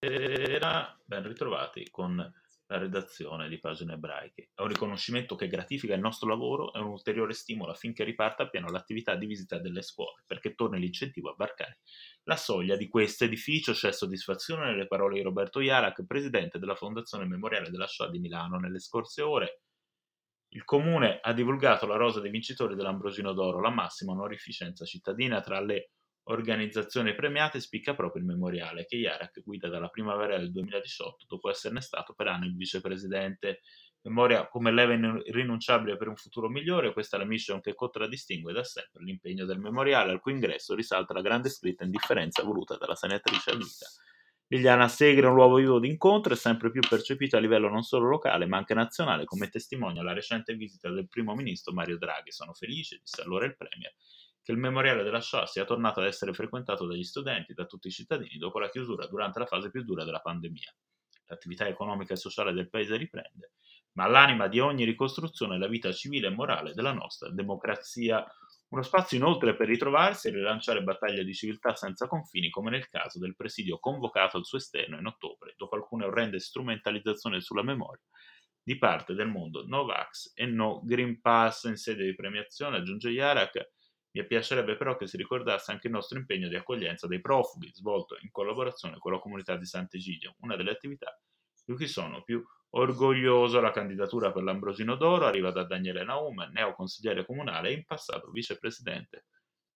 Buonasera, ben ritrovati con la redazione di Pagine Ebraiche. È un riconoscimento che gratifica il nostro lavoro e un ulteriore stimolo affinché riparta appieno l'attività di visita delle scuole, perché torni l'incentivo a varcare la soglia di questo edificio. C'è soddisfazione nelle parole di Roberto Iarak, presidente della Fondazione Memoriale della Shoah di Milano. Nelle scorse ore il comune ha divulgato la rosa dei vincitori dell'Ambrosino d'Oro, la massima onorificenza cittadina tra le organizzazione premiata spicca proprio il memoriale che Yarak guida dalla primavera del 2018 dopo esserne stato per anni il vicepresidente. Memoria come leva irrinunciabile per un futuro migliore, questa è la mission che contraddistingue da sempre l'impegno del memoriale, al cui ingresso risalta la grande scritta indifferenza voluta dalla senatrice a vita. Liliana Segre è un luogo vivo d'incontro e sempre più percepito a livello non solo locale ma anche nazionale, come testimonia la recente visita del primo ministro Mario Draghi. Sono felice, disse allora il Premier, che il memoriale della Shoah sia tornato ad essere frequentato dagli studenti e da tutti i cittadini dopo la chiusura durante la fase più dura della pandemia. L'attività economica e sociale del paese riprende, ma l'anima di ogni ricostruzione è la vita civile e morale della nostra democrazia. Uno spazio inoltre per ritrovarsi e rilanciare battaglie di civiltà senza confini, come nel caso del presidio convocato al suo esterno in ottobre, dopo alcune orrende strumentalizzazioni sulla memoria di parte del mondo Novax e no Green Pass in sede di premiazione, aggiunge Yarak, mi piacerebbe però che si ricordasse anche il nostro impegno di accoglienza dei profughi, svolto in collaborazione con la comunità di Sant'Egidio, una delle attività di cui sono più orgoglioso. La candidatura per l'Ambrosino d'Oro arriva da Daniele Naum, neoconsigliere comunale e in passato vicepresidente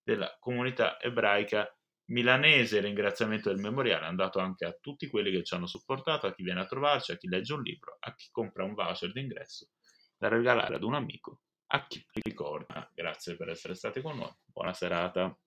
della comunità ebraica milanese. Il ringraziamento del memoriale è andato anche a tutti quelli che ci hanno supportato, a chi viene a trovarci, a chi legge un libro, a chi compra un voucher d'ingresso da regalare ad un amico a chi ricorda. Grazie per essere stati con noi. Buona serata.